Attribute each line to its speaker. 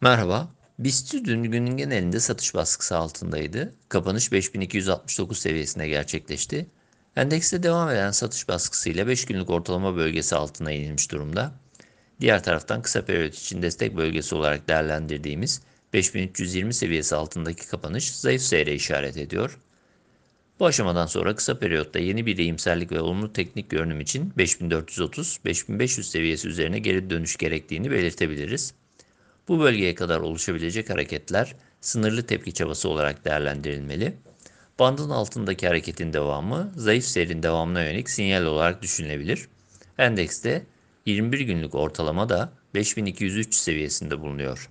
Speaker 1: Merhaba. BIST dün günün genelinde satış baskısı altındaydı. Kapanış 5269 seviyesine gerçekleşti. Endekste devam eden satış baskısıyla 5 günlük ortalama bölgesi altına inilmiş durumda. Diğer taraftan kısa periyot için destek bölgesi olarak değerlendirdiğimiz 5320 seviyesi altındaki kapanış zayıf seyre işaret ediyor. Bu aşamadan sonra kısa periyotta yeni bir iyimserlik ve olumlu teknik görünüm için 5430-5500 seviyesi üzerine geri dönüş gerektiğini belirtebiliriz. Bu bölgeye kadar oluşabilecek hareketler sınırlı tepki çabası olarak değerlendirilmeli. Bandın altındaki hareketin devamı zayıf seyrin devamına yönelik sinyal olarak düşünülebilir. Endekste 21 günlük ortalama da 5203 seviyesinde bulunuyor.